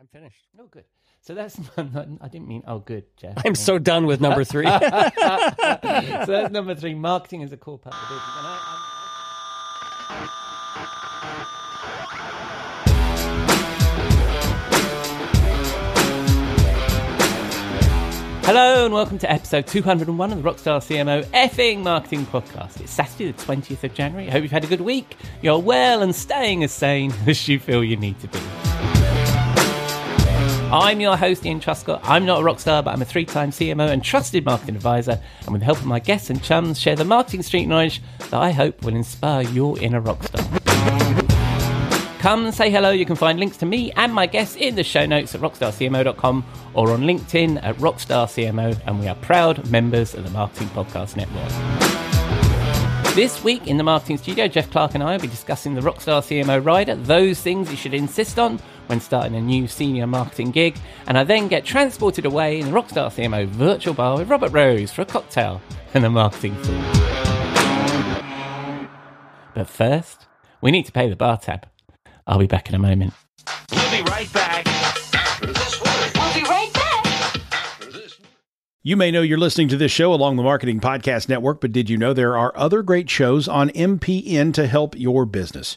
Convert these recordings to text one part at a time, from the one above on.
I'm finished. Oh, good. So that's I didn't mean oh, good, Jeff. I'm so done with number three. so that's number three. Marketing is a core part of the business. And I, Hello and welcome to episode 201 of the Rockstar CMO effing marketing podcast. It's Saturday, the 20th of January. I hope you've had a good week. You're well and staying as sane as you feel you need to be. I'm your host, Ian Truscott. I'm not a rock star, but I'm a three time CMO and trusted marketing advisor. And with the help of my guests and chums, share the marketing street knowledge that I hope will inspire your inner rock star. Come say hello. You can find links to me and my guests in the show notes at rockstarcmo.com or on LinkedIn at rockstarcmo. And we are proud members of the Marketing Podcast Network. This week in the marketing studio, Jeff Clark and I will be discussing the Rockstar CMO Rider, those things you should insist on when starting a new senior marketing gig, and I then get transported away in the Rockstar CMO virtual bar with Robert Rose for a cocktail and a marketing fool. But first, we need to pay the bar tab. I'll be back in a moment. We'll be right back. We'll be right back. You may know you're listening to this show along the Marketing Podcast Network, but did you know there are other great shows on MPN to help your business?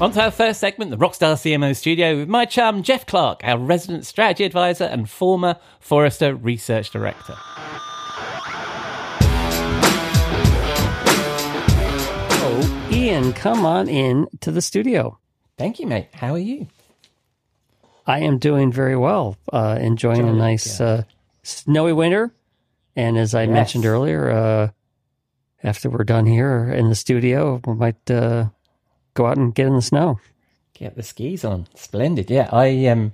On to our first segment, the Rockstar CMO studio, with my chum, Jeff Clark, our resident strategy advisor and former Forrester research director. oh, Ian, come on in to the studio. Thank you, mate. How are you? I am doing very well. Uh, enjoying a Jolly nice good. uh, snowy winter. And as I Yes. mentioned earlier, uh, after we're done here in the studio, we might uh, go out and get in the snow. Get the skis on. Splendid. Yeah, I um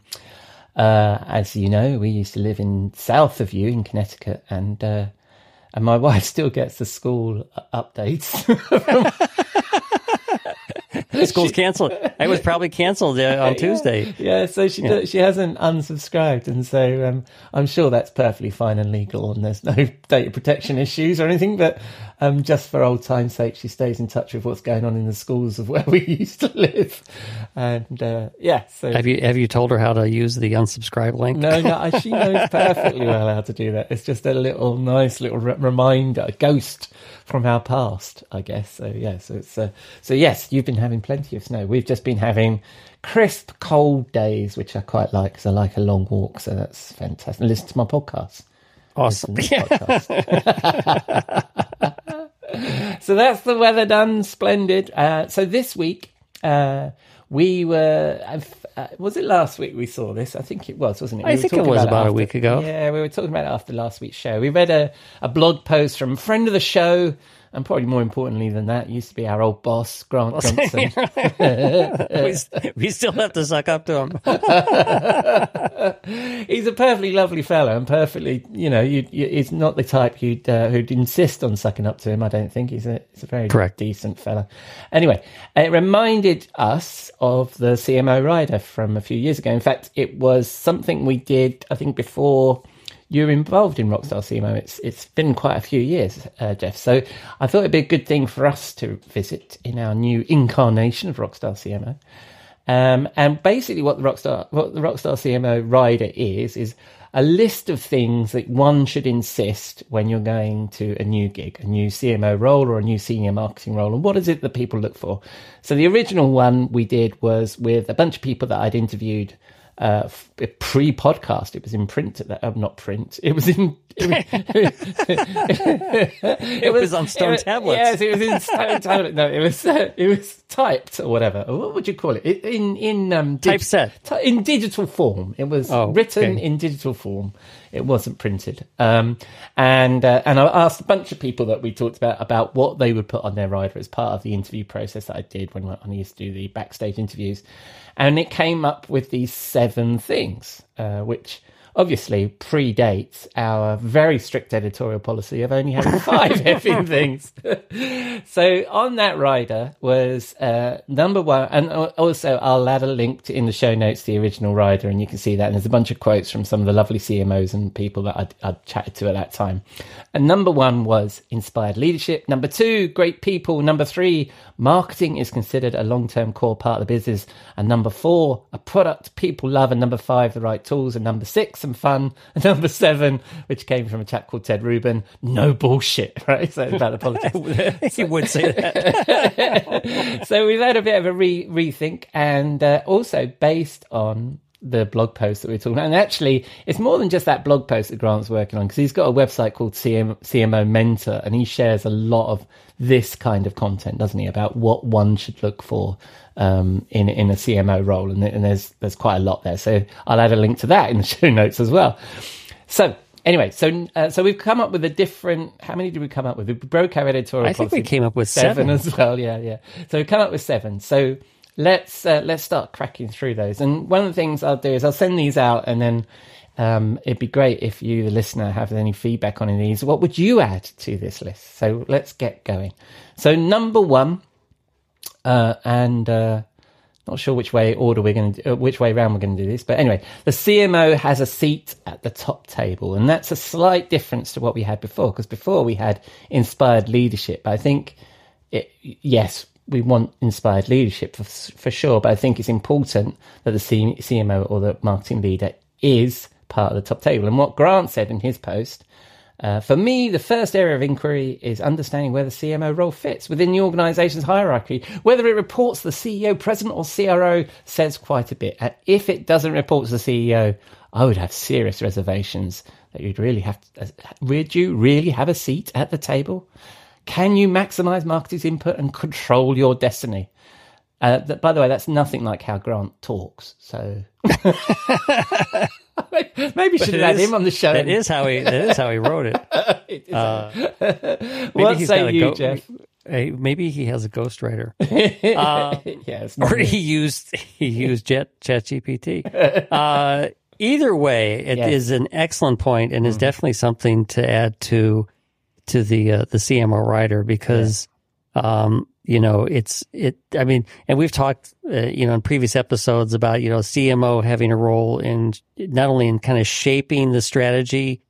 uh as you know, we used to live in south of you in Connecticut and uh and my wife still gets the school updates. The school's canceled. It was probably canceled uh, on Tuesday. yeah, so she Yeah. she hasn't unsubscribed, and so um, I'm sure that's perfectly fine and legal, and there's no data protection issues or anything. But um, just for old time's sake, she stays in touch with what's going on in the schools of where we used to live, and uh, yeah. So Have you have you told her how to use the unsubscribe link? No, no, she knows perfectly well how to do that. It's just a little nice little re- reminder, a ghost from our past, I guess. So yeah, so it's uh, so yes, you've been having plenty of snow. We've just been having crisp, cold days, which I quite like because I like a long walk. So that's fantastic. Listen to my podcast. Awesome. To podcast. so that's the weather done. Splendid. Uh, so this week, uh, we were. Uh, was it last week we saw this? I think it was, wasn't it? I We were think it was about about a after- week ago. Yeah, we were talking about it after last week's show. We read a, a blog post from a friend of the show, and probably more importantly than that, used to be our old boss, Grant Johnson. we, we still have to suck up to him. he's a perfectly lovely fellow and perfectly, you know, you, you, he's not the type you'd uh, who'd insist on sucking up to him. I don't think he's a he's a very Correct. decent fellow. Anyway, it reminded us of the CMO rider from a few years ago. In fact, it was something we did, I think, before you were involved in Rockstar CMO. It's it's been quite a few years, uh, Jeff. So I thought it'd be a good thing for us to visit in our new incarnation of Rockstar CMO. Um, and basically, what the Rockstar what the Rockstar CMO rider is is a list of things that one should insist when you're going to a new gig, a new CMO role or a new senior marketing role. And what is it that people look for? So the original one we did was with a bunch of people that I'd interviewed uh, pre-podcast. It was in print at that. Uh, not print. It was in. It, It was on stone it tablets. Yes, it was in stone tablet. No, it was. Uh, it was typed or whatever. What would you call it? It- In in um, dig- Typeset. ty- in digital form. It was Oh, written okay. in digital form. It wasn't printed. Um, and uh, and I asked a bunch of people that we talked about about what they would put on their rider as part of the interview process that I did when I used to do the backstage interviews, and it came up with these seven things, uh, which obviously predates our very strict editorial policy of only having five effing things. so on that rider was uh, number one, and also I'll add a link to, in the show notes to the original rider, and you can see that. And there's a bunch of quotes from some of the lovely CMOs and people that I'd, I'd chatted to at that time. And number one was inspired leadership. Number two, great people. Number three, marketing is considered a long-term core part of the business. And number four, a product people love. And number five, the right tools. And number six, some fun. And number seven, which came from a chap called Ted Rubin, no bullshit. Right, so about the politics. he would say that. so we've had a bit of a re- rethink and uh, also based on the blog post that we're talking about. And actually, it's more than just that blog post that Grant's working on because he's got a website called CM- CMO Mentor and he shares a lot of this kind of content, doesn't he, about what one should look for um, in in a CMO role. And, and there's there's quite a lot there. So I'll add a link to that in the show notes as well. So anyway, so uh, so we've come up with a different. How many did we come up with? We broke our editorial. I think we came up with seven. as well. Yeah, yeah. So we come up with seven. So let's uh, let's start cracking through those. And one of the things I'll do is I'll send these out, and then um, it'd be great if you, the listener, have any feedback on any of these. What would you add to this list? So let's get going. So number one, uh, and uh, not sure which way order we're going to, uh, which way round we're going to do this, but anyway, the CMO has a seat at the top table, and that's a slight difference to what we had before. Because before we had inspired leadership. I think, it, yes, we want inspired leadership for, for sure, but I think it's important that the CMO or the marketing leader is part of the top table. And what Grant said in his post. Uh, for me, the first area of inquiry is understanding where the CMO role fits within the organization's hierarchy. Whether it reports the CEO, president, or CRO says quite a bit. And if it doesn't report to the CEO, I would have serious reservations that you'd really have to, uh, would you really have a seat at the table? Can you maximize marketing's input and control your destiny? Uh, by the way, that's nothing like how Grant talks. So maybe should have had is- him on the show. That is how he. That is how he wrote it. Uh, maybe What say you, go- Jeff? Hey, maybe he has a ghostwriter, yeah, it's not or he used he used Jet Chat GPT. Uh, either way, it is Yes. an excellent point and is definitely something to add to to the uh, the CMO rider because um, you know it's it. I mean, and we've talked uh, you know in previous episodes about you know CMO having a role in not only in kind of shaping the strategy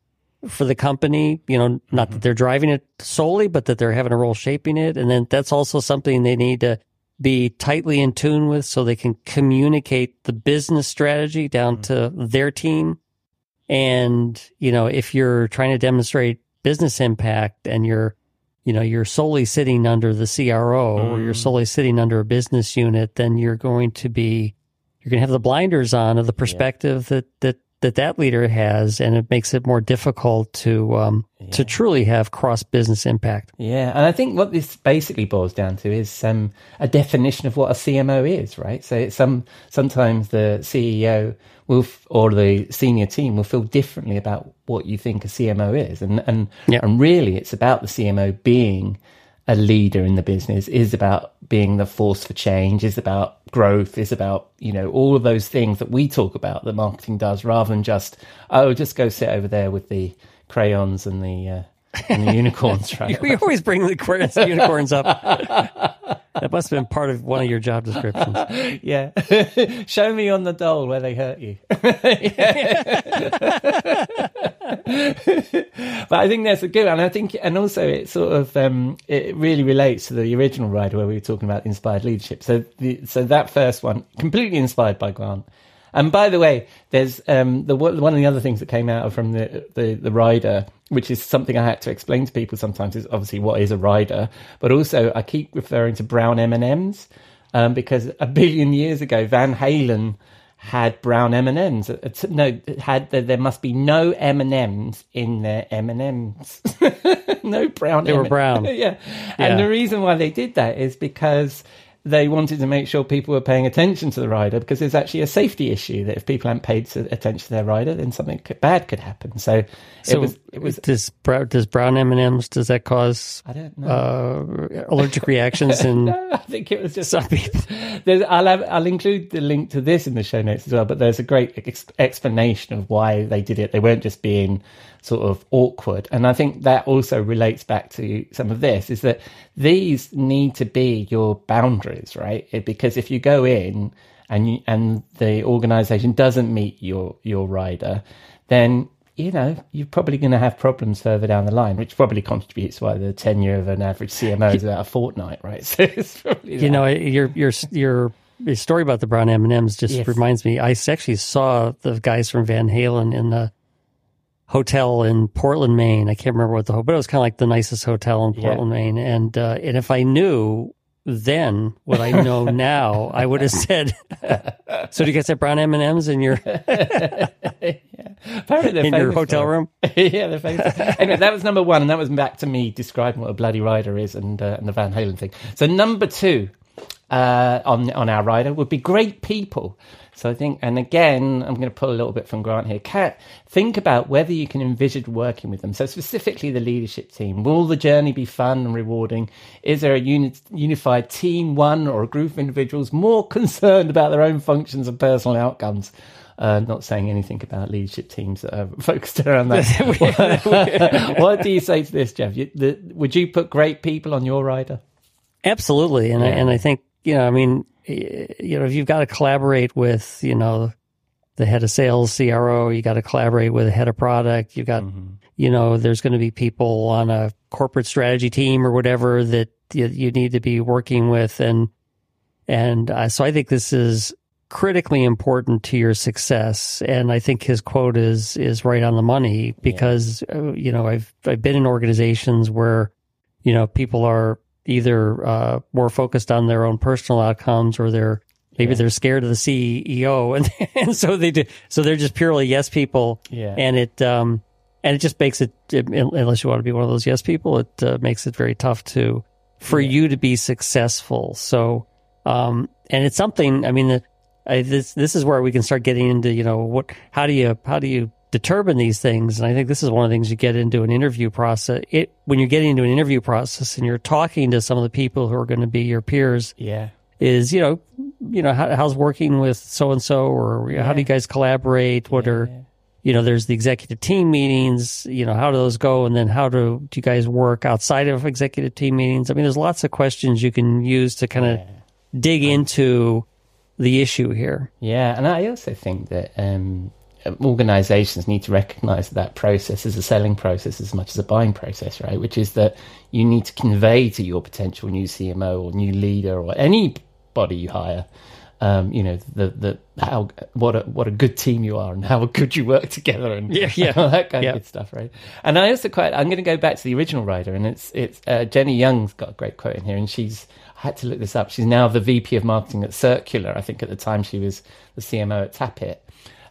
for the company, you know, not that they're driving it solely, but that they're having a role shaping it. And then that's also something they need to be tightly in tune with so they can communicate the business strategy down to their team. And, you know, if you're trying to demonstrate business impact and you're, you know, you're solely sitting under the CRO or you're mm. solely sitting under a business unit, then you're going to be, you're going to have the blinders on of the perspective that, that, that that leader has, and it makes it more difficult to um, to truly have cross business impact. Yeah, and I think what this basically boils down to is um, a definition of what a CMO is, right? So it's some sometimes the CEO will f- or the senior team will feel differently about what you think a CMO is, and and Yeah. and really it's about the CMO being a leader in the business, is about being the force for change, is about growth, is about you know all of those things that we talk about that marketing does, rather than just oh just go sit over there with the crayons and the uh, and the unicorns, right? We always bring the credits unicorns up. that must have been part of one of your job descriptions. Yeah. Show me on the dole where they hurt you. but I think that's a good one. I think, and also it sort of, um, it really relates to the original rider where we were talking about inspired leadership. So the, so that first one, completely inspired by Grant. And by the way, there's, um, the, one of the other things that came out of from the, the, the rider, which is something I had to explain to people sometimes is obviously what is a rider, but also I keep referring to brown M&Ms, um, because a billion years ago, Van Halen, had brown M and M's. No, had there, must be no M and M's in their M and M's. no brown. They were M&Ms. brown. yeah. Yeah. and the reason why they did that is because they wanted to make sure people were paying attention to the rider because there's actually a safety issue that if people hadn't paid attention to their rider, then something bad could happen. So, it So was it was does brown, does brown M and M's does that cause I don't know. uh, allergic reactions in I think it was just some people? There's, I'll have, I'll include the link to this in the show notes as well. But there's a great ex- explanation of why they did it. They weren't just being sort of awkward, and I think that also relates back to some of this. Is that these need to be your boundaries, right? Because if you go in and you, and the organisation doesn't meet your your rider, then you know you're probably going to have problems further down the line, which probably contributes why the tenure of an average CMO is about a fortnight, right? So it's probably You that. know, your your your your story about the brown M and M's just Yes. reminds me. I actually saw the guys from Van Halen in the hotel in Portland, Maine. I can't remember what the hotel but it was kind of like the nicest hotel in Yeah. Portland, Maine. And uh, and if I knew then what I know now, I would have said. so do you guys have brown M and M's in your they're in your hotel room? yeah, they're famous. anyway, that was number one, and that was back to me describing what a bloody rider is and uh, and the Van Halen thing. So number two uh, on on our rider would be great people. So I think, and again, I'm going to pull a little bit from Grant here. Cat, think about whether you can envision working with them. So specifically, the leadership team. Will the journey be fun and rewarding? Is there a uni- unified team, one or a group of individuals more concerned about their own functions and personal outcomes? Uh, not saying anything about leadership teams that are focused around that. what do you say to this, Jeff? You, the, would you put great people on your rider? Absolutely, and I, and I think you know, I mean, you know, if you've got to collaborate with, you know, the head of sales, CRO, you got to collaborate with the head of product. You got, you know, there's going to be people on a corporate strategy team or whatever that you, you need to be working with, and and uh, so I think this is critically important to your success. And I think his quote is is right on the money because uh, you know I've I've been in organizations where you know people are either uh, more focused on their own personal outcomes or they're maybe they're scared of the CEO and and so they do so they're just purely yes people. Yeah. and it um and it just makes it unless you want to be one of those yes people it uh, makes it very tough to for you to be successful. So um and it's something I mean the, I, this this is where we can start getting into you know what how do you how do you determine these things. And I think this is one of the things you get into an interview process. It when you're getting into an interview process and you're talking to some of the people who are going to be your peers Yeah. is you know you know how, how's working with so and so or how do you guys collaborate? What are you know there's the executive team meetings you know how do those go? And then how do, do you guys work outside of executive team meetings? I mean there's lots of questions you can use to kind of dig into the issue here. Yeah, and I also think that um, organizations need to recognize that that process as a selling process as much as a buying process, right? Which is that you need to convey to your potential new CMO or new leader or anybody you hire, um, you know, the the how what a what a good team you are and how good you work together and Yeah, yeah. all that kind Yeah. of good stuff, right? And I also quite I'm going to go back to the original rider, and it's it's uh, Jenny Young's got a great quote in here, and she's I had to look this up. She's now the VP of marketing at Circular. I think at the time she was the CMO at Tapit.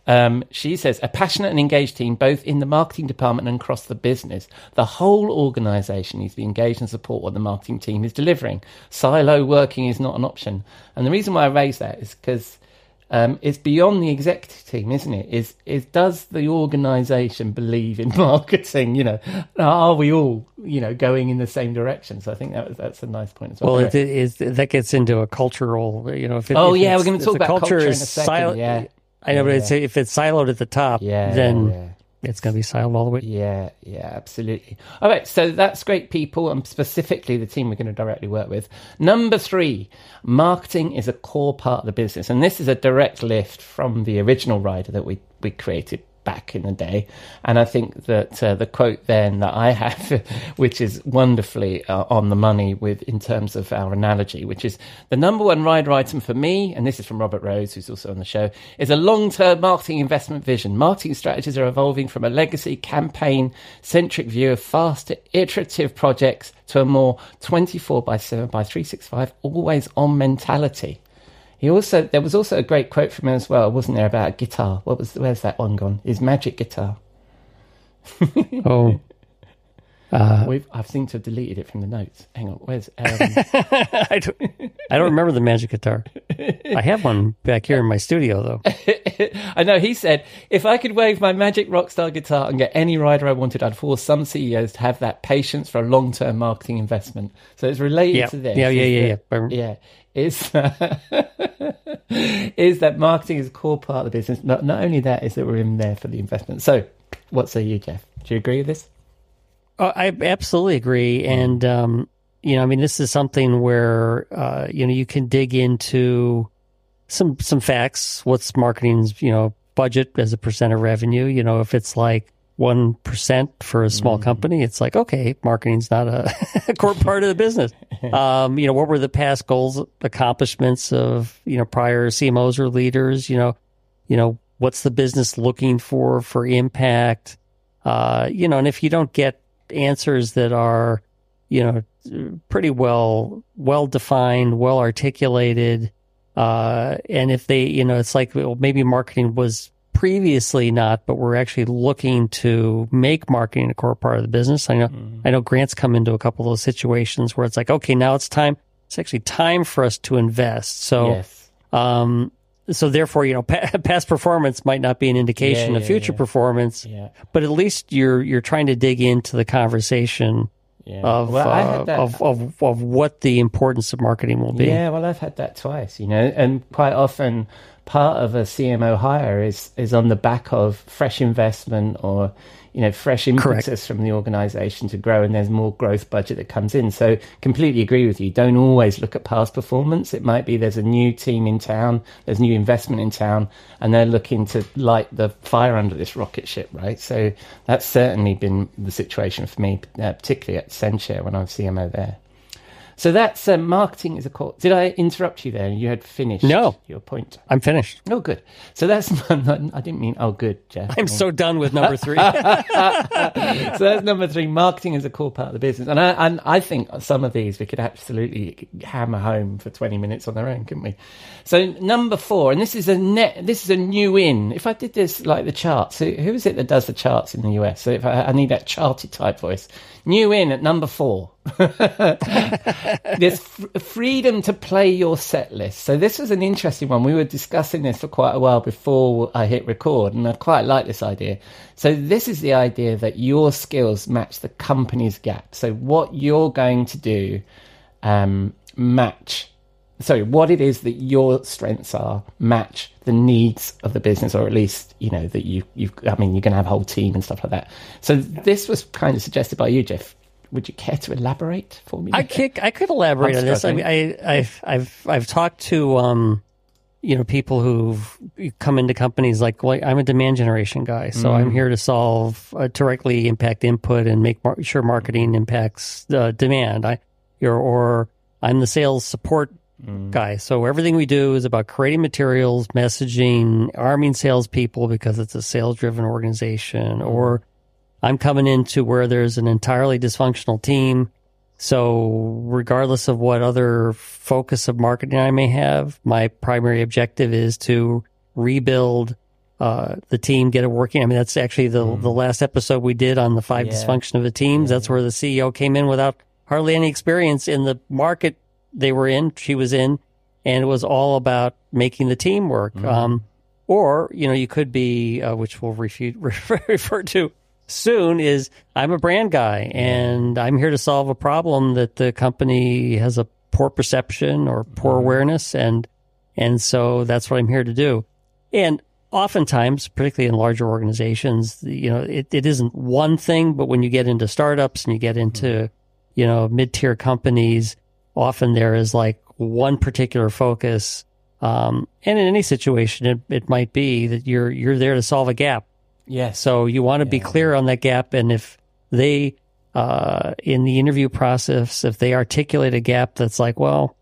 Um, she says, a passionate and engaged team, both in the marketing department and across the business. The whole organization needs to be engaged and support what the marketing team is delivering. Silo working is not an option. And the reason why I raise that is because um, it's beyond the executive team, isn't it? Is is does the organisation believe in marketing? You know, are we all you know going in the same direction? So I think that was, that's a nice point as well. well it, it, that gets into a cultural you know if it, Oh, if yeah, we're gonna talk about culture in a second, silo- yeah. I know but it's, if it's siloed at the top yeah, then it's going to be siloed all the way Yeah, yeah, absolutely. All right, so that's great people, and specifically the team we're going to directly work with. Number three, marketing is a core part of the business, and this is a direct lift from the original rider that we we created back in the day. And I think that uh, the quote then that I have, which is wonderfully uh, on the money with in terms of our analogy, which is the number one rider item for me, and this is from Robert Rose, who's also on the show, is a long-term marketing investment vision. Marketing strategies are evolving from a legacy campaign-centric view of faster iterative projects to a more 24 by 7 by 365 always on mentality. He also there was also a great quote from him as well, wasn't there, about a guitar? What was where's that one gone? His magic guitar. oh We've, I've seemed to have deleted it from the notes. Hang on, where's? Um, I don't, I don't remember the magic guitar. I have one back here in my studio, though. I know he said, if I could wave my magic rockstar guitar and get any rider I wanted, I'd force some CEOs to have that patience for a long term marketing investment. So it's related Yeah. to this. Yeah, yeah, yeah, yeah. Yeah. Is, is that marketing is a core part of the business. Not, not only that, is that we're in there for the investment. So, what say you, Jeff? Do you agree with this? Oh, I absolutely agree, and um, you know, I mean, this is something where uh, you know you can dig into some some facts. What's marketing's you know budget as a percent of revenue? You know, if it's like one percent for a small company, it's like okay, marketing's not a, a core part of the business. Um, you know, what were the past goals, accomplishments of you know prior CMOs or leaders? You know, you know what's the business looking for for impact? Uh, you know, and if you don't get answers that are, you know, pretty well well defined, well articulated, uh, and if they, you know, it's like well, maybe marketing was previously not, but we're actually looking to make marketing a core part of the business. I know, I know Grant's come into a couple of those situations where it's like, okay, now it's time. It's actually time for us to invest. So, yes. um, so therefore, you know, past performance might not be an indication Yeah, of yeah, future yeah. performance Yeah. but at least you're you're trying to dig into the conversation Yeah. of Well, uh, of, of of what the importance of marketing will be. Yeah, well, I've had that twice, you know, and quite often part of a CMO hire is is on the back of fresh investment or you know fresh Correct. impetus from the organisation to grow, and there's more growth budget that comes in. So, completely agree with you. Don't always look at past performance. It might be there's a new team in town, there's new investment in town, and they're looking to light the fire under this rocket ship, right? So that's certainly been the situation for me, uh, particularly at censhare when I was CMO there. So that's uh, marketing is a core. Did I interrupt you there? You had finished No. your point. I'm finished. Oh, good. So that's I didn't mean oh, good, Jeff. I'm so done with number three. so that's number three. Marketing is a core part of the business, and I and I think some of these we could absolutely hammer home for twenty minutes on their own, couldn't we? So number four, and this is a net. This is a new in. If I did this like the charts, who, who is it that does the charts in the US? So if I, I need that charty type voice, new in at number four. There's f- freedom to play your set list. So this was an interesting one. We were discussing this for quite a while before I hit record, and I quite like this idea. So this is the idea that your skills match the company's gap. So what you're going to do um, match. Sorry, what it is that your strengths are match the needs of the business, or at least you know that you you've. I mean, you're going to have a whole team and stuff like that. So this was kind of suggested by you, Jeff. Would you care to elaborate for me? I kick. I could elaborate on this. I mean, I, I've I've I've talked to um, you know, people who've come into companies like, well, I'm a demand generation guy, so I'm here to solve uh, directly impact input and make mar- sure marketing impacts uh, demand. I or, or I'm the sales support guy, so everything we do is about creating materials, messaging, arming salespeople because it's a sales driven organization, or I'm coming into where there's an entirely dysfunctional team. So, regardless of what other focus of marketing I may have, my primary objective is to rebuild uh, the team, get it working. I mean, that's actually the the last episode we did on the five Yeah. dysfunction of the teams. That's where the CEO came in without hardly any experience in the market they were in, she was in, and it was all about making the team work. Um, or you know, you could be, uh, which we'll refute, refer to soon, is I'm a brand guy and I'm here to solve a problem that the company has a poor perception or poor awareness, and and so that's what I'm here to do. And oftentimes, particularly in larger organizations, you know, it, it isn't one thing, but when you get into startups and you get into, you know, mid tier companies, often there is like one particular focus. Um, and in any situation, it, it might be that you're, you're there to solve a gap. Yes. So you want to be clear on that gap. And if they, uh, in the interview process, if they articulate a gap that's like, well,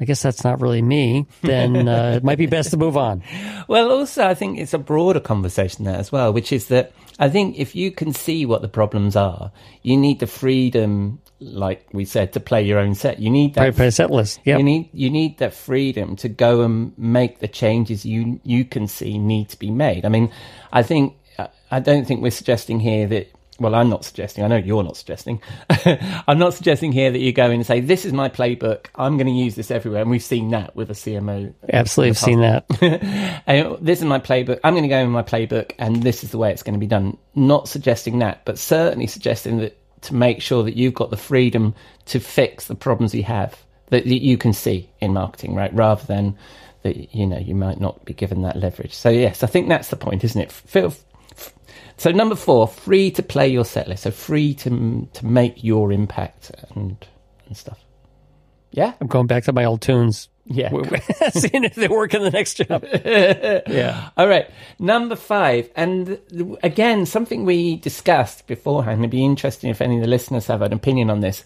I guess that's not really me, then uh, it might be best to move on. Well, also, I think it's a broader conversation there as well, which is that I think if you can see what the problems are, you need the freedom, like we said, to play your own set. You need that. By set list. Yeah. You need you need that freedom to go and make the changes you you can see need to be made. I mean, I think I don't think we're suggesting here that well, I'm not suggesting, I know you're not suggesting, I'm not suggesting here that you go in and say, this is my playbook, I'm going to use this everywhere. And we've seen that with a CMO. Absolutely, I've seen that. this is my playbook, I'm going to go in my playbook, and this is the way it's going to be done. Not suggesting that, but certainly suggesting that to make sure that you've got the freedom to fix the problems you have that, that you can see in marketing, right? Rather than that, you know, you might not be given that leverage. So, yes, I think that's the point, isn't it? Feel, so number four, free to play your set list. So free to to make your impact and and stuff. Yeah, I'm going back to my old tunes. Yeah, seeing if they work in the next job. yeah. All right. Number five, and again, something we discussed beforehand. It'd be interesting if any of the listeners have an opinion on this.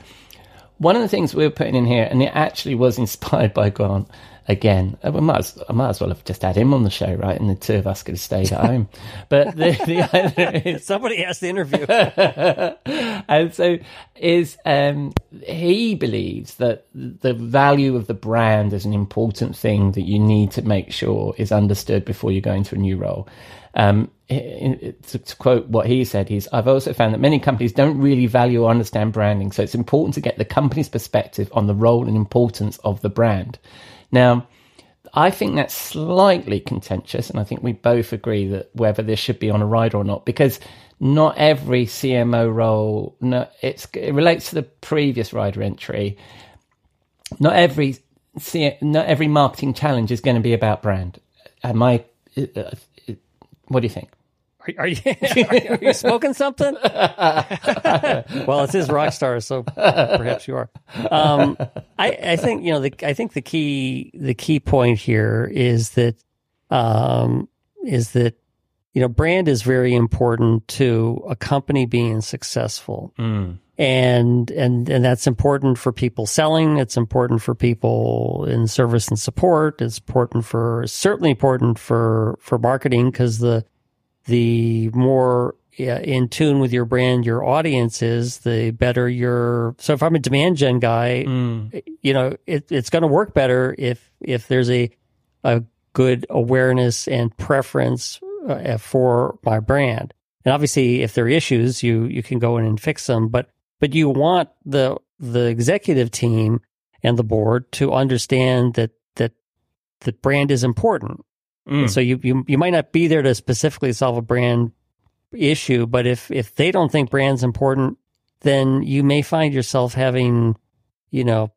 One of the things we were putting in here, and it actually was inspired by Grant, again. I might, as, I might as well have just had him on the show, right? And the two of us could have stayed at home. But the, the is somebody has the interview. and so is um, he believes that the value of the brand is an important thing that you need to make sure is understood before you go into a new role. Um, to, to, quote what he said, he's, I've also found that many companies don't really value or understand branding. So it's important to get the company's perspective on the role and importance of the brand. Now, I think that's slightly contentious, and I think we both agree that whether this should be on a rider or not, because not every CMO role, no, it relates to the previous rider entry. Not every not every marketing challenge is going to be about brand. Am I? Uh, uh, what do you think? Are, are, you, are, you, smoking something? well, it's his rock star, so perhaps you are. Um, I, I, think you know. The, I think the key the key point here is that um, is that you know brand is very important to a company being successful. Mm. And and and that's important for people selling. It's important for people in service and support. It's important for certainly important for for marketing because the the more in tune with your brand your audience is, the better your. So if I'm a demand gen guy, mm. you know, it, it's going to work better if if there's a a good awareness and preference uh, for my brand. And obviously, if there are issues, you you can go in and fix them. But but you want the the executive team and the board to understand that that the brand is important Mm. So you, you you might not be there to specifically solve a brand issue, but if if they don't think brand's important, then you may find yourself having, you know,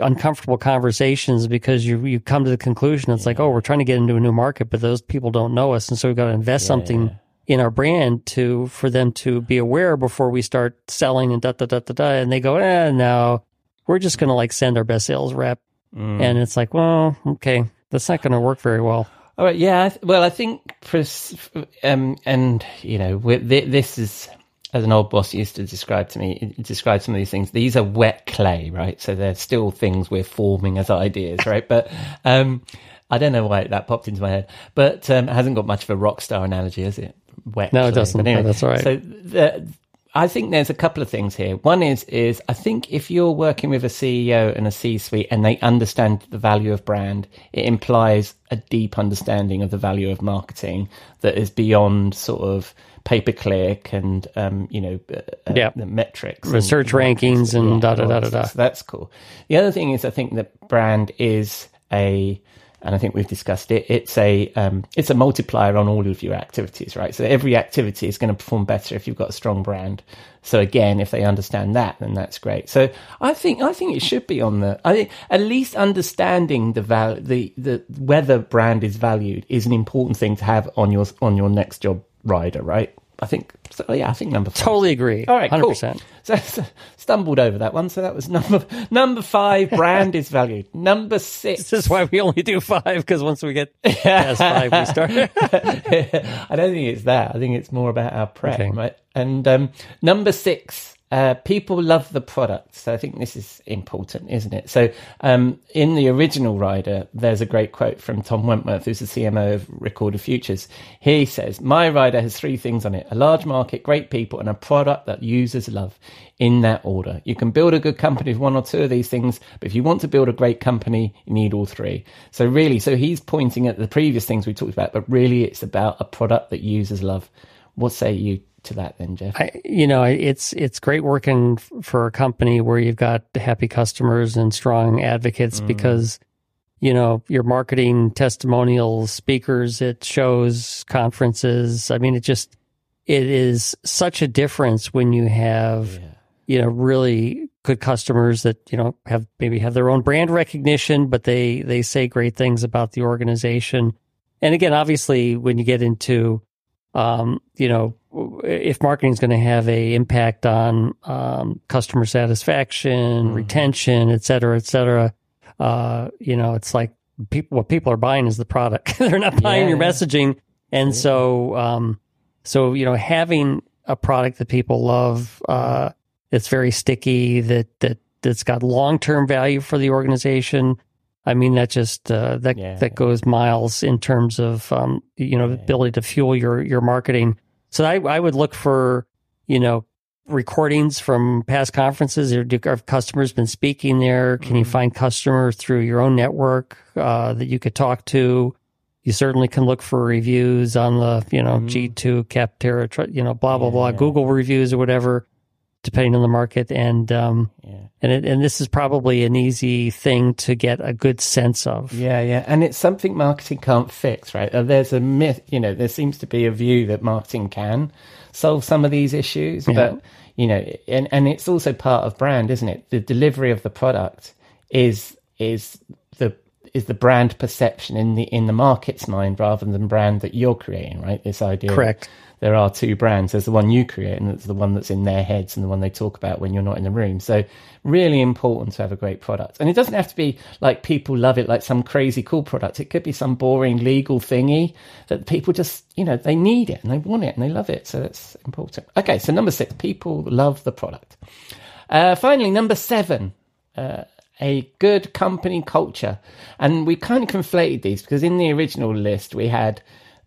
uncomfortable conversations because you you come to the conclusion it's yeah. like, oh, we're trying to get into a new market, but those people don't know us, and so we've got to invest yeah, something in our brand to for them to be aware before we start selling and da da da da da. And they go, eh, no, we're just going to like send our best sales rep, mm. and it's like, well, okay, that's not going to work very well. All right, yeah. Well, I think, um, and you know, this is as an old boss used to describe to me, describe some of these things. These are wet clay, right? So they're still things we're forming as ideas, right? But um, I don't know why that popped into my head, but um, it hasn't got much of a rock star analogy, has it? Wet. No, clay. it doesn't. Anyway, no, that's all right. So the, I think there's a couple of things here. One is is I think if you're working with a CEO and a C-suite and they understand the value of brand, it implies a deep understanding of the value of marketing that is beyond sort of pay per click and um, you know uh, uh yeah. the metrics, research and, rankings, and, and da da da da da. So that's cool. The other thing is I think that brand is a and I think we've discussed it. It's a um, it's a multiplier on all of your activities, right? So every activity is going to perform better if you've got a strong brand. So again, if they understand that, then that's great. So I think I think it should be on the. I think at least understanding the val the the whether brand is valued is an important thing to have on your on your next job rider, right? I think, so, yeah, I think number five. Totally agree. All right, 100%. Cool. So, so, stumbled over that one. So that was number number five. Brand is valued. Number six. This is why we only do five because once we get past five, we start. I don't think it's that. I think it's more about our prep, okay. right? And um, number six uh, people love the product. So I think this is important, isn't it? So um, in the original rider, there's a great quote from Tom Wentworth, who's the CMO of Recorded Futures. He says, My rider has three things on it a large market, great people, and a product that users love in that order. You can build a good company with one or two of these things, but if you want to build a great company, you need all three. So really, so he's pointing at the previous things we talked about, but really it's about a product that users love What say you to that then, Jeff? I, you know, it's it's great working for a company where you've got happy customers and strong advocates because you know your marketing testimonials, speakers at shows, conferences. I mean, it just it is such a difference when you have you know really good customers that you know have maybe have their own brand recognition, but they they say great things about the organization. And again, obviously, when you get into um, you know, if marketing is going to have a impact on um, customer satisfaction, retention, et cetera, et cetera, uh, you know, it's like people what people are buying is the product. They're not buying your Yeah. messaging, and so um, so you know, having a product that people love, uh, that's very sticky, that that that's got long term value for the organization. I mean, that just uh, that Yeah. that goes miles in terms of um, you know ability to fuel your your marketing. So I I would look for you know recordings from past conferences. Or do, have customers been speaking there? Can you find customers through your own network uh, that you could talk to? You certainly can look for reviews on the you know G two Capterra, tr- you know blah blah blah, Google reviews or whatever, depending on the market. And um, Yeah. and it, and this is probably an easy thing to get a good sense of. Yeah, yeah, and it's something marketing can't fix, right? Uh, There's a myth, you know, there seems to be a view that marketing can solve some of these issues, but you know, and and it's also part of brand, isn't it? The delivery of the product is is is the brand perception in the in the market's mind rather than brand that you're creating, right? This idea, Correct. There are two brands. There's the one you create, and it's the one that's in their heads, and the one they talk about when you're not in the room. So, really important to have a great product. And it doesn't have to be like people love it, like some crazy cool product. It could be some boring legal thingy that people just, you know, they need it and they want it and they love it. So that's important. Okay, so number six, people love the product. Uh, finally, number seven, uh, a good company culture. And we kind of conflated these because in the original list we had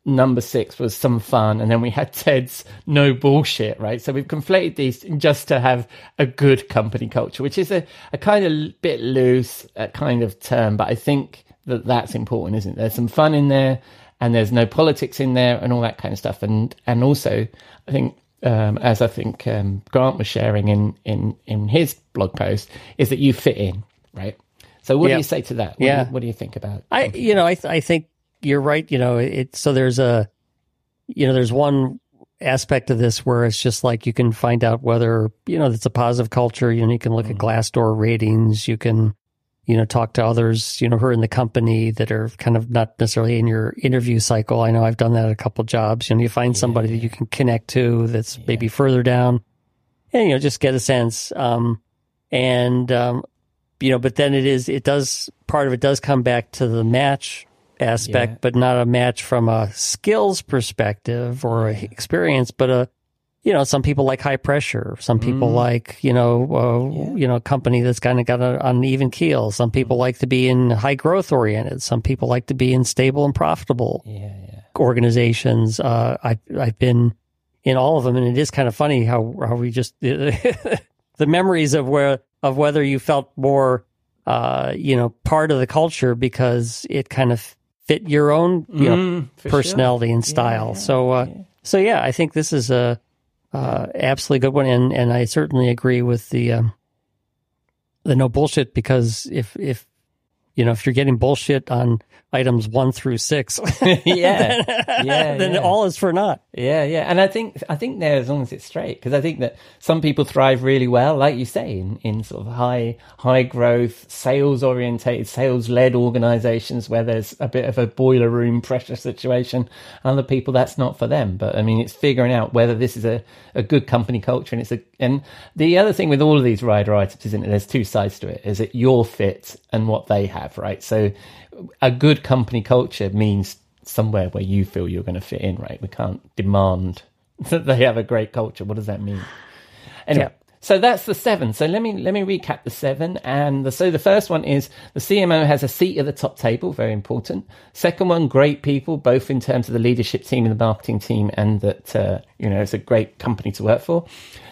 number six was some fun, and then we had Ted's no bullshit, right? So we've conflated these just to have a good company culture, which is a, a kind of bit loose uh, kind of term, but I think that that's important, isn't it? There's some fun in there, and there's no politics in there, and all that kind of stuff, and and also I think. Um, as I think um, Grant was sharing in, in, in his blog post, is that you fit in, right? So, what Yeah. do you say to that? What Yeah. Do you, what do you think about? I you know I th- I think you're right. You know it. So there's a you know there's one aspect of this where it's just like you can find out whether you know it's a positive culture. You know you can look at Glassdoor ratings. You can you know talk to others you know who are in the company that are kind of not necessarily in your interview cycle. I know I've done that at a couple jobs. You know you find somebody that you can connect to that's maybe further down, and you know just get a sense. Um, and um, you know, but then it is, it does, part of it does come back to the match aspect, Yeah. but not a match from a skills perspective or a experience, but a, you know, some people like high pressure. Some people like, you know, uh, you know, a company that's kind of got an even keel. Some people like to be in high growth oriented. Some people like to be in stable and profitable Yeah, yeah. organizations. Uh, I, I've been in all of them, and it is kind of funny how how we just the memories of where of whether you felt more, uh, you know, part of the culture because it kind of fit your own you know Mm, for personality and style. so, uh, so yeah, I think this is a uh, absolutely good one, and and I certainly agree with the um, the no bullshit because if if you know if you're getting bullshit on items one through six, yeah, yeah, then yeah. all is for naught. Yeah, yeah, and I think I think there as long as it's straight because I think that some people thrive really well, like you say, in, in sort of high high growth, sales orientated, sales led organisations where there's a bit of a boiler room pressure situation. Other people that's not for them, but I mean it's figuring out whether this is a, a good company culture and it's a and the other thing with all of these rider items isn't it? There's two sides to it. Is it your fit and what they have, right? So a good company culture means somewhere where you feel you're going to fit in, right? We can't demand that they have a great culture. What does that mean? Anyway, Yeah. so that's the seven. So let me let me recap the seven. And the, so the first one is the CMO has a seat at the top table, very important. Second one, great people, both in terms of the leadership team and the marketing team, and that uh, you know, it's a great company to work for.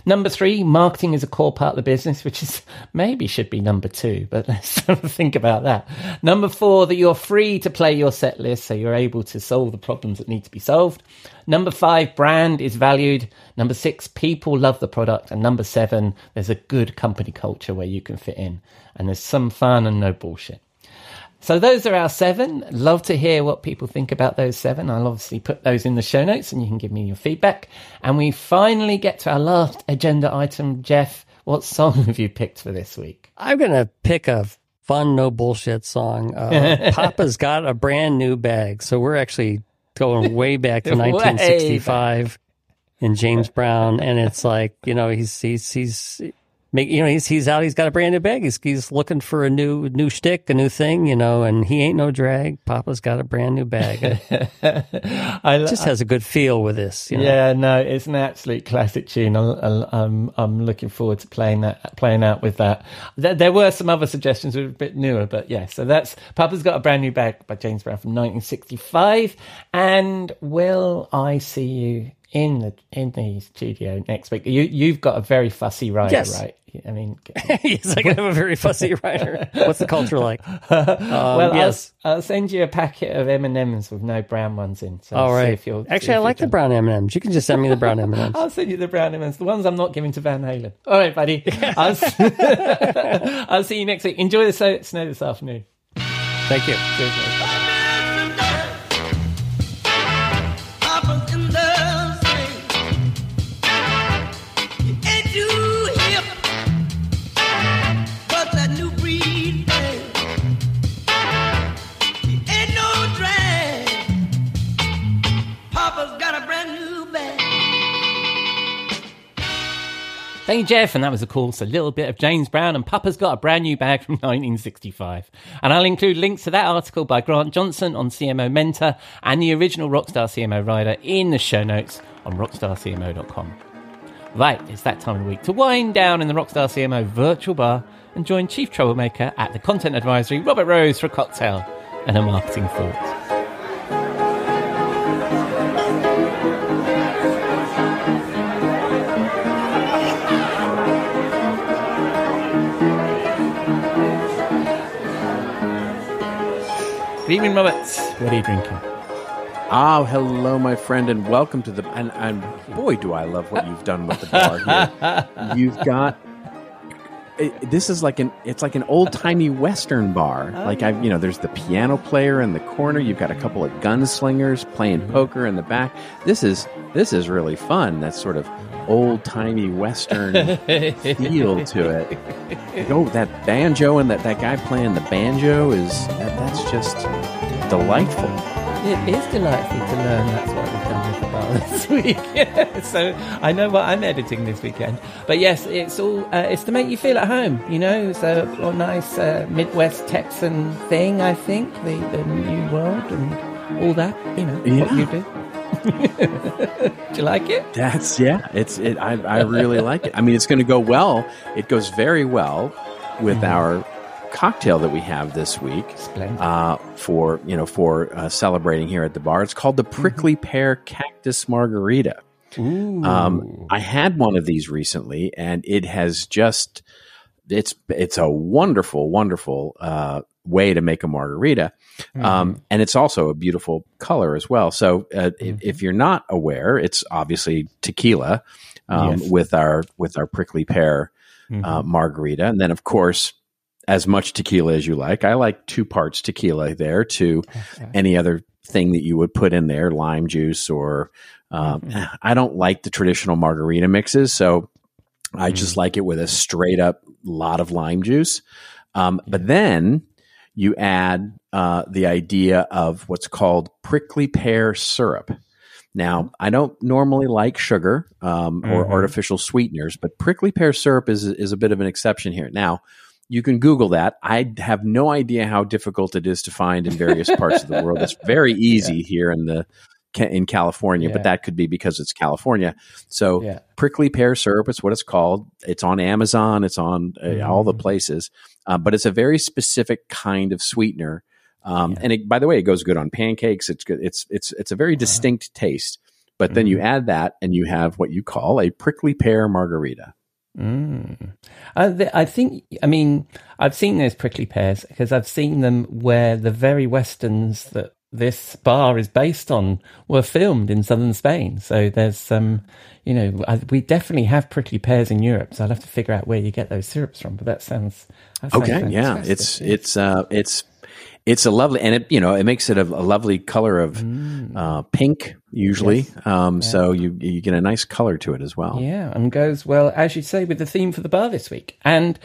Number three, marketing is a core part of the business, which is maybe should be number two, but let's think about that. Number four, that you're free to play your set list, so you're able to solve the problems that need to be solved. Number five, brand is valued. Number six, people love the product. And number seven, there's a good company culture where you can fit in. And there's some fun and no bullshit. So those are our seven. Love to hear what people think about those seven. I'll obviously put those in the show notes and you can give me your feedback. And we finally get to our last agenda item. Jeff, what song have you picked for this week? I'm gonna pick a fun, no bullshit song. Uh, Papa's got a brand new bag, so we're actually going way back to Way 1965 and James Brown, and it's like you know he's he's he's make you know he's he's out, he's got a brand new bag, he's he's looking for a new new shtick, a new thing, you know, and he ain't no drag. Papa's got a brand new bag. I Just has a good feel with this, you know. Yeah, no, it's an absolute classic tune. I'm, I'm, I'm looking forward to playing that, playing out with that. There, there were some other suggestions that were a bit newer, but yeah. So that's Papa's got a brand new bag by James Brown from 1965. And will I see you in the in the studio next week? You you've got a very fussy rider, Yes. right? I mean, He's like, I have a very fussy writer. What's the culture like? well, um, yes. I'll, I'll send you a packet of M and M's with no brown ones in. So All see if you'll, see Actually, I like the brown M and M's. You can just send me the brown M and M's. I'll send you the brown M&Ms, the ones I'm not giving to Van Halen. All right, buddy. I'll, I'll see you next week. Enjoy the snow this afternoon. Thank you. Cheers, You, Jeff. And that was, of course, a little bit of James Brown. And Papa's got a brand new bag from 1965. And I'll include links to that article by Grant Johnson on CMO Mentor and the original Rockstar CMO Rider in the show notes on rockstarcmo.com. Right, it's that time of the week to wind down in the Rockstar CMO virtual bar and join Chief Troublemaker at the Content Advisory, Robert Rose, for a cocktail and a marketing thought. Evening, Robert. What are you drinking? Ah, hello, my friend, and welcome to the. And, and boy, do I love what you've done with the bar here. You've got. It, this is like an it's like an old timey western bar. Like I, you know, there's the piano player in the corner. You've got a couple of gunslingers playing mm-hmm. poker in the back. This is this is really fun. That sort of old timey western feel to it. Oh, that banjo and that, that guy playing the banjo is that, that's just delightful. It is delightful to learn that's what we've done with the bar this week. so I know what I'm editing this weekend. But yes, it's all uh, it's to make you feel at home. You know, it's a, a nice uh, Midwest Texan thing. I think the, the New World and all that. You know what you do. do you like it? That's yeah. It's it. I I really like it. I mean, it's going to go well. It goes very well with our cocktail that we have this week uh, for you know for uh, celebrating here at the bar. It's called the Prickly Pear Cactus Margarita. Um, I had one of these recently, and it has just it's it's a wonderful, wonderful uh, way to make a margarita, um, and it's also a beautiful color as well. So, uh, if, if you're not aware, it's obviously tequila um, Yes. with our with our prickly pear uh, margarita, and then of course. As much tequila as you like. I like two parts tequila there to any other thing that you would put in there, lime juice or um, I don't like the traditional margarita mixes, so I just like it with a straight up lot of lime juice. Um, but then you add uh, the idea of what's called prickly pear syrup. Now, I don't normally like sugar um, or artificial sweeteners, but prickly pear syrup is is a bit of an exception here. Now, you can Google that. I have no idea how difficult it is to find in various parts of the world. It's very easy here in the in California, Yeah. but that could be because it's California. So Yeah. prickly pear syrup is what it's called. It's on Amazon. It's on uh, all Mm. the places, uh, but it's a very specific kind of sweetener. Um, And it, by the way, it goes good on pancakes. It's good. It's it's it's a very distinct taste. But then you add that and you have what you call a prickly pear margarita. Mm. I, th- I think, I mean, I've seen those prickly pears because I've seen them where the very westerns that this bar is based on were filmed in southern Spain. So there's some, you know, I, we definitely have prickly pears in Europe. So I'll have to figure out where you get those syrups from. But that sounds, that sounds Okay, yeah, it's it's uh, it's it's a lovely, and it you know it makes it a, a lovely color of Mm. uh, pink usually. Um, So you you get a nice color to it as well. Yeah, and goes well, as you say, with the theme for the bar this week. And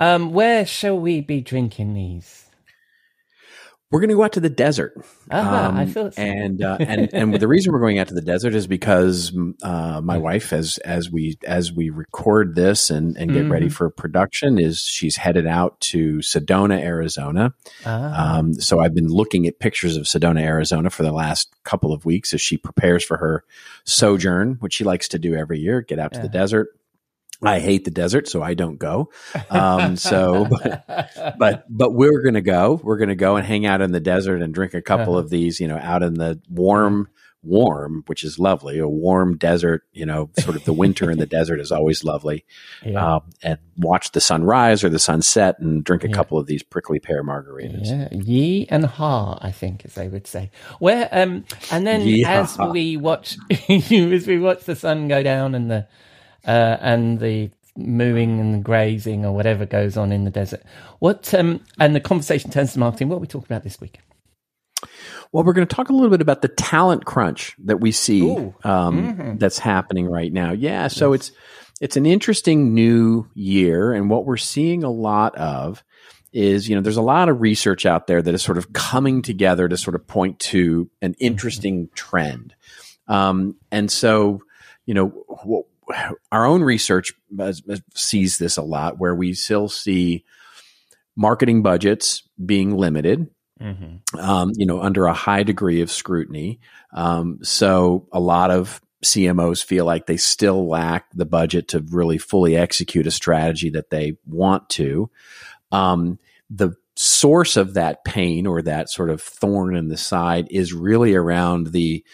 um, where shall we be drinking these? We're going to go out to the desert. Ah, I Um, thought so. and uh, and and the reason we're going out to the desert is because uh, my wife, as as we as we record this and and get Mm-hmm. ready for production, is she's headed out to Sedona, Arizona. Ah, Um, so I've been looking at pictures of Sedona, Arizona for the last couple of weeks as she prepares for her sojourn, which she likes to do every year, get out to the desert. I hate the desert, so I don't go. Um, so, but, but, but we're going to go. We're going to go and hang out in the desert and drink a couple Uh-huh. of these, you know, out in the warm, warm, which is lovely. A warm desert, you know, sort of the winter in the desert is always lovely. yeah. Um, and watch the sunrise or the sunset and drink a Yeah. couple of these prickly pear margaritas. Yeah, ye and ha, I think, as they would say. Where um, and then Yee-haw. as we watch, as we watch the sun go down and the uh, and the mooing and the grazing or whatever goes on in the desert, what um, and the conversation turns to marketing. What are we talking about this week? Well, we're going to talk a little bit about the talent crunch that we see um, Mhm. that's happening right now. Yeah, so it's it's an interesting new year, and what we're seeing a lot of is you know there's a lot of research out there that is sort of coming together to sort of point to an interesting trend, um, and so you know what, our own research sees this a lot, where we still see marketing budgets being limited Mm-hmm. um, you know, under a high degree of scrutiny. Um, so a lot of CMOs feel like they still lack the budget to really fully execute a strategy that they want to. Um, the source of that pain or that sort of thorn in the side is really around the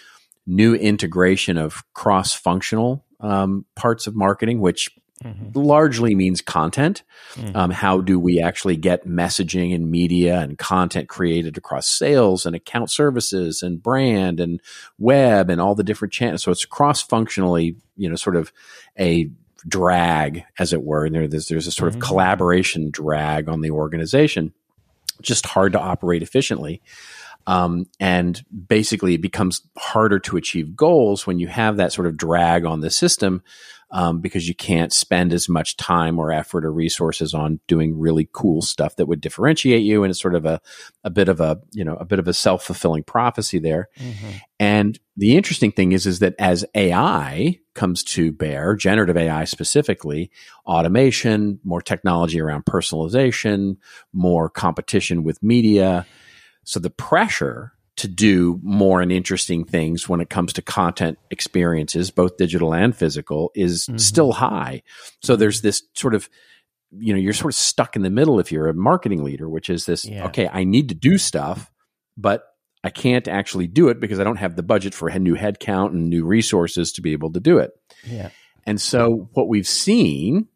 new integration of cross functional um, parts of marketing, which Mm-hmm. largely means content. Mm. Um, how do we actually get messaging and media and content created across sales and account services and brand and web and all the different channels? So it's cross functionally, you know, sort of a drag, as it were. And there, there's, there's a sort of Mhm. collaboration drag on the organization. Just hard to operate efficiently. Um, and basically, it becomes harder to achieve goals when you have that sort of drag on the system um, because you can't spend as much time or effort or resources on doing really cool stuff that would differentiate you. And it's sort of a, a bit of a, you know, a bit of a self fulfilling prophecy there. Mm-hmm. And the interesting thing is, is that as AI comes to bear, generative AI specifically, automation, more technology around personalization, more competition with media. So the pressure to do more and interesting things when it comes to content experiences, both digital and physical, is Mhm. still high. So there's this sort of you know, you're sort of stuck in the middle if you're a marketing leader, which is this, Yeah. okay, I need to do stuff, but I can't actually do it because I don't have the budget for a new headcount and new resources to be able to do it. Yeah. And so what we've seen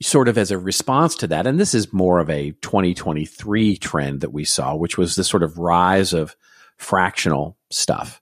sort of as a response to that, and this is more of a 2023 trend that we saw, which was this sort of rise of fractional stuff.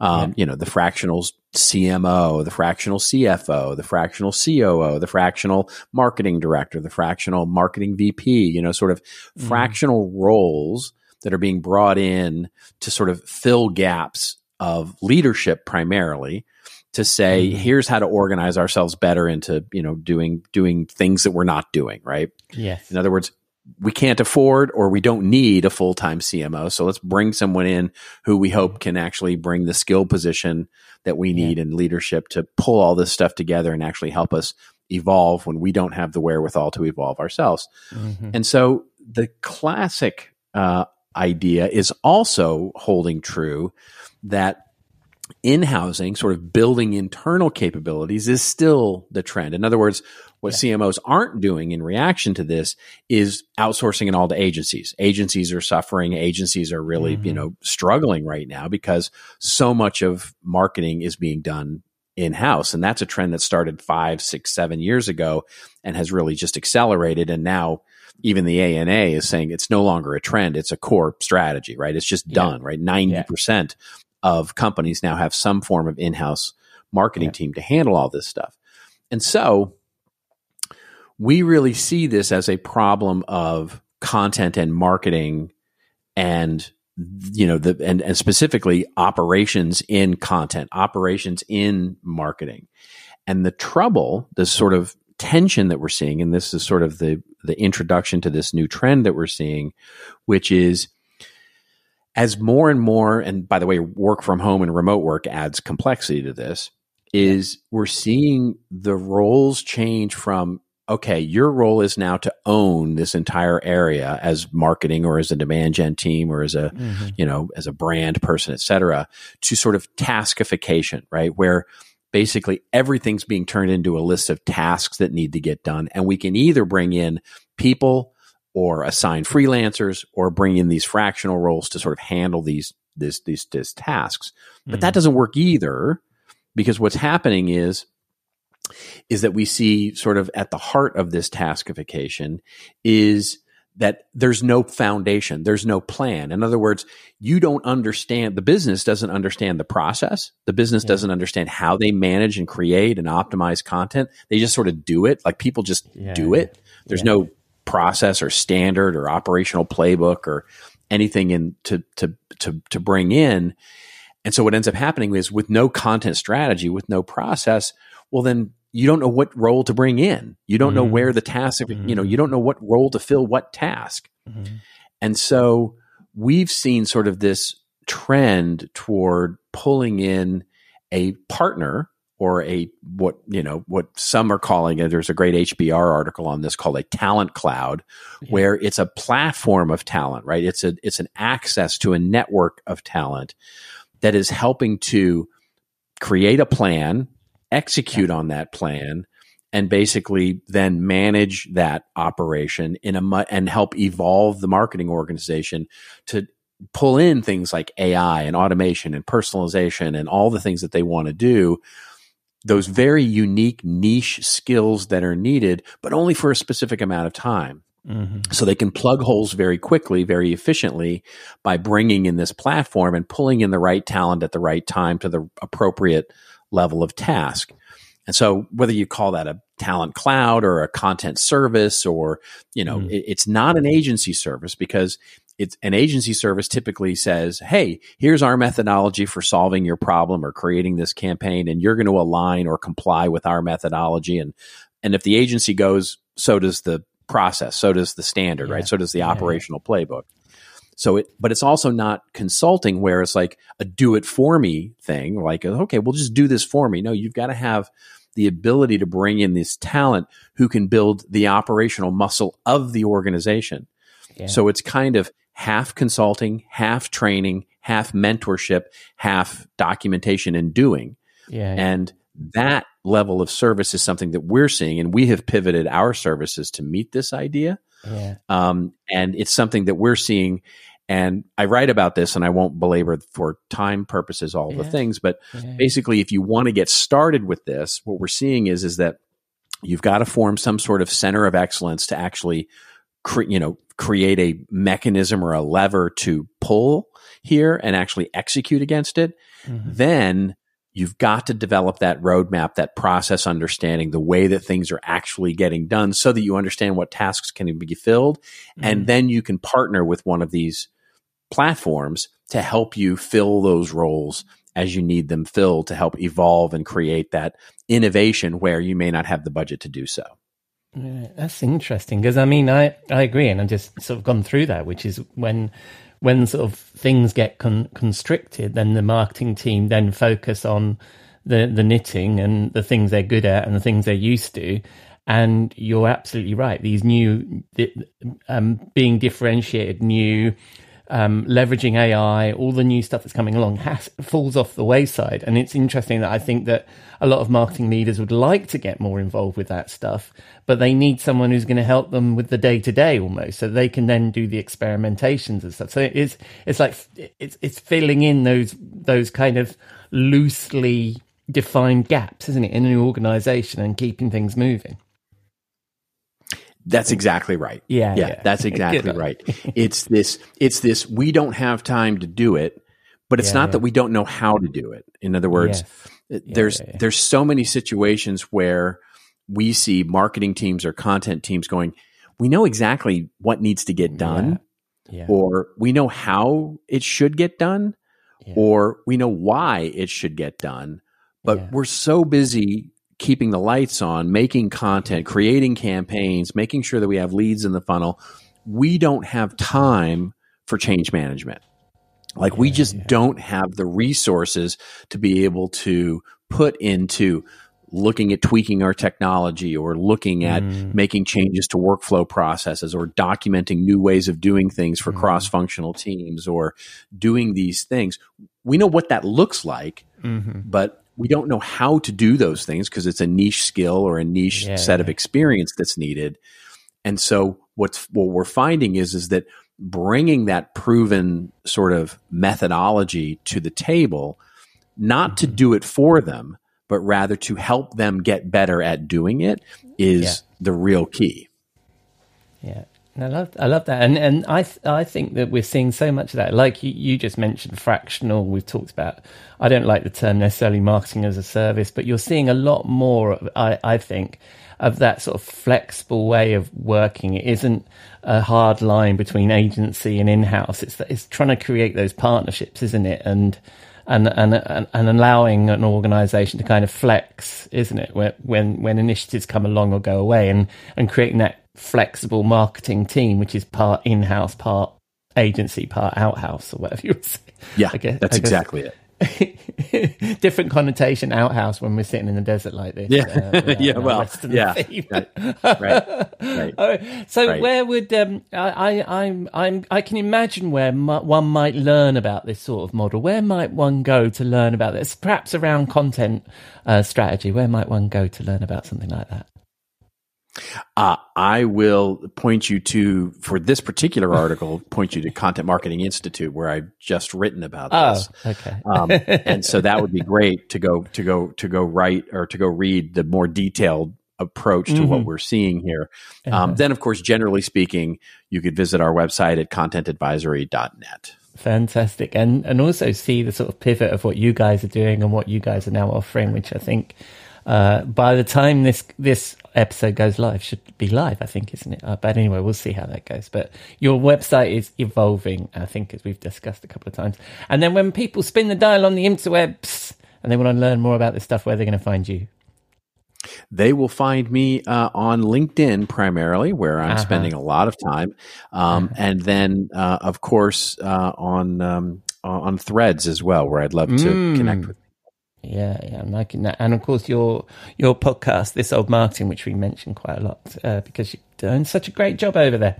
Um, You know, the fractional CMO, the fractional CFO, the fractional COO, the fractional marketing director, the fractional marketing VP, you know, sort of Mhm. fractional roles that are being brought in to sort of fill gaps of leadership primarily to say Mhm. here's how to organize ourselves better into you know doing doing things that we're not doing right Yes. in other words we can't afford or we don't need a full-time cmo so let's bring someone in who we hope can actually bring the skill position that we need in leadership to pull all this stuff together and actually help us evolve when we don't have the wherewithal to evolve ourselves Mhm. and so the classic uh, idea is also holding true that in housing, sort of building internal capabilities is still the trend. In other words, what CMOs aren't doing in reaction to this is outsourcing it all to agencies. Agencies are suffering. Agencies are really, you mm-hmm. know, struggling right now because so much of marketing is being done in house. And that's a trend that started five, six, seven years ago and has really just accelerated. And now even the ANA is saying it's no longer a trend. It's a core strategy, right? It's just done, right? 90% of companies now have some form of in-house marketing team to handle all this stuff. And so we really see this as a problem of content and marketing and you know the and, and specifically operations in content operations in marketing and the trouble the sort of tension that we're seeing and this is sort of the the introduction to this new trend that we're seeing which is as more and more and by the way work from home and remote work adds complexity to this is we're seeing the roles change from okay your role is now to own this entire area as marketing or as a demand gen team or as a mm-hmm. you know as a brand person et cetera to sort of taskification right? Where basically everything's being turned into a list of tasks that need to get done. And we can either bring in people or assign freelancers or bring in these fractional roles to sort of handle these this these, these tasks but that mm-hmm. doesn't work either because what's happening is is that we see sort of at the heart of this taskification is that there's no foundation, there's no plan. In other words, you don't understand, the business doesn't understand the process. The business doesn't understand how they manage and create and optimize content. They just sort of do it. Like people just do it. There's no process or standard or operational playbook or anything in to to to to bring in. And so what ends up happening is with no content strategy, with no process, well then you don't know what role to bring in. You don't know mm-hmm. where the task, you know, mm-hmm. you don't know what role to fill what task. Mm-hmm. And so we've seen sort of this trend toward pulling in a partner or a what you know what some are calling it there's a great HBR article on this called a talent cloud where it's a platform of talent right? It's a it's an access to a network of talent that is helping to create a plan execute on that plan and basically then manage that operation in a mu- and help evolve the marketing organization to pull in things like AI and automation and personalization and all the things that they want to do those very unique niche skills that are needed but only for a specific amount of time. Mm-hmm. So they can plug holes very quickly, very efficiently by bringing in this platform and pulling in the right talent at the right time to the appropriate level of task. And so whether you call that a talent cloud or a content service or, you know, mm-hmm. it- it's not an agency service because it's an agency service typically says, Hey, here's our methodology for solving your problem or creating this campaign. And you're going to align or comply with our methodology. And, and if the agency goes, so does the process. So does the standard, right? So does the operational playbook. So it, but it's also not consulting where it's like a do it for me thing. Like, okay, we'll just do this for me. No, you've got to have the ability to bring in this talent who can build the operational muscle of the organization. So it's kind of half consulting, half training, half mentorship, half documentation and doing. Yeah. And that level of service is something that we're seeing, and we have pivoted our services to meet this idea. yeah. Um, and it's something that we're seeing. And I write about this, and I won't belabor for time purposes all the things, but Yeah. basically, if you want to get started with this, what we're seeing is is that you've got to form some sort of center of excellence to actually, cre- you know, create a mechanism or a lever to pull here and actually execute against it. Mm-hmm. Then you've got to develop that roadmap, that process understanding, the way that things are actually getting done so that you understand what tasks can be filled. And mm-hmm. then you can partner with one of these platforms to help you fill those roles as you need them filled to help evolve and create that innovation where you may not have the budget to do so. That's interesting because I mean I, I agree and I've just sort of gone through that which is when when sort of things get con- constricted then the marketing team then focus on the the knitting and the things they're good at and the things they're used to. And you're absolutely right these new um, being differentiated new um, leveraging AI, all the new stuff that's coming along has, falls off the wayside. And it's interesting that I think that a lot of marketing leaders would like to get more involved with that stuff, but they need someone who's going to help them with the day to day almost, so they can then do the experimentations and stuff. So it's it's like it's it's filling in those those kind of loosely defined gaps, isn't it, in an organization and keeping things moving. That's exactly right. Yeah, yeah, yeah. that's exactly right. It's this. It's this. We don't have time to do it, but it's Yeah, not yeah. that we don't know how to do it. In other words, Yes. Uh, there's yeah, yeah. there's so many situations where we see marketing teams or content teams going, we know exactly what needs to get done, Yeah. or we know how it should get done, or we know why it should get done, but we're so busy keeping the lights on, making content, creating campaigns, making sure that we have leads in the funnel. We don't have time for change management. Like we just don't have the resources to be able to put into looking at tweaking our technology or looking at mm. making changes to workflow processes or documenting new ways of doing things for mm-hmm. cross functional teams or doing these things. We know what that looks like, mm-hmm. but we don't know how to do those things because it's a niche skill or a niche Yeah, set of experience that's needed. And so what's what we're finding is is that bringing that proven sort of methodology to the table, not to mm-hmm. do it for them, but rather to help them get better at doing it is Yeah. the real key. Yeah. I love, I love that, and and I, th- I think that we're seeing so much of that. Like you, you just mentioned, fractional. We've talked about. I don't like the term necessarily marketing as a service, but you're seeing a lot more. I, I think of that sort of flexible way of working. It isn't a hard line between agency and in-house. It's it's trying to create those partnerships, isn't it? And and and and, and allowing an organisation to kind of flex, isn't it? When when when initiatives come along or go away, and and creating that flexible marketing team, which is part in-house, part agency, part outhouse, or whatever you would say. Yeah, guess- that's exactly it. Different connotation outhouse when we're sitting in the desert like this. Yeah. uh, with Yeah, well, Western yeah. Right. Right. Right. So Right. where would um, I, I I'm I'm I can imagine where mi- one might learn about this sort of model. Where might one go to learn about this? Perhaps around content uh, strategy. Where might one go to learn about something like that? Uh, I will point you to, for this particular article, point you to Content Marketing Institute, where I've just written about Oh, this. okay. um, and so that would be great to go to go to go write or to go read the more detailed approach to what we're seeing here. Um, then, of course, generally speaking, you could visit our website at contentadvisory.net. Fantastic, and and also see the sort of pivot of what you guys are doing and what you guys are now offering, which I think uh, by the time this this episode goes live should be live. I think, isn't it? Uh, but anyway, we'll see how that goes. But your website is evolving, I think, as we've discussed a couple of times. And then when people spin the dial on the interwebs and they want to learn more about this stuff, where they're going to find you? They will find me uh, on LinkedIn primarily, where I'm Uh-huh. spending a lot of time, um, and then, uh, of course, uh, on um, on Threads as well, where I'd love to Mm. connect with. Yeah, yeah, I'm liking that. And of course, your your podcast, this old marketing, which we mentioned quite a lot, uh, because you're doing such a great job over there.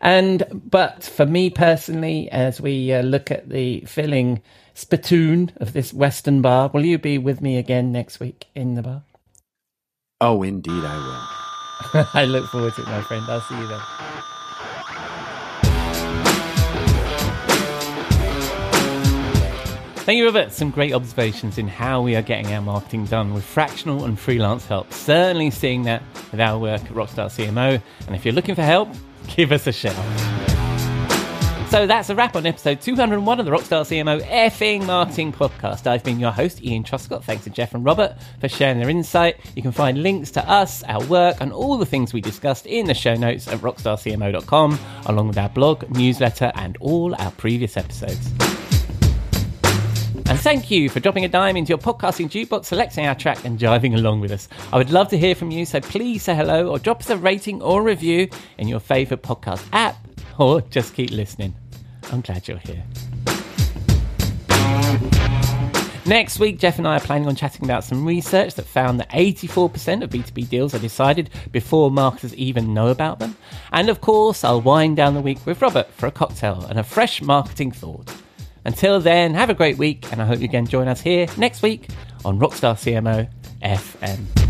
And but for me personally, as we uh, look at the filling spittoon of this Western bar, will you be with me again next week in the bar? Oh, indeed, I will. I look forward to it, my friend. I'll see you then. Thank you, Robert. Some great observations in how we are getting our marketing done with fractional and freelance help. Certainly seeing that with our work at Rockstar CMO. And if you're looking for help, give us a shout. So that's a wrap on episode 201 of the Rockstar CMO FM marketing podcast. I've been your host, Ian Truscott. Thanks to Jeff and Robert for sharing their insight. You can find links to us, our work, and all the things we discussed in the show notes at rockstarcmo.com, along with our blog, newsletter, and all our previous episodes. And thank you for dropping a dime into your podcasting jukebox, selecting our track, and jiving along with us. I would love to hear from you, so please say hello or drop us a rating or review in your favourite podcast app, or just keep listening. I'm glad you're here. Next week, Jeff and I are planning on chatting about some research that found that 84% of B2B deals are decided before marketers even know about them. And of course, I'll wind down the week with Robert for a cocktail and a fresh marketing thought. Until then, have a great week, and I hope you again join us here next week on Rockstar CMO FM.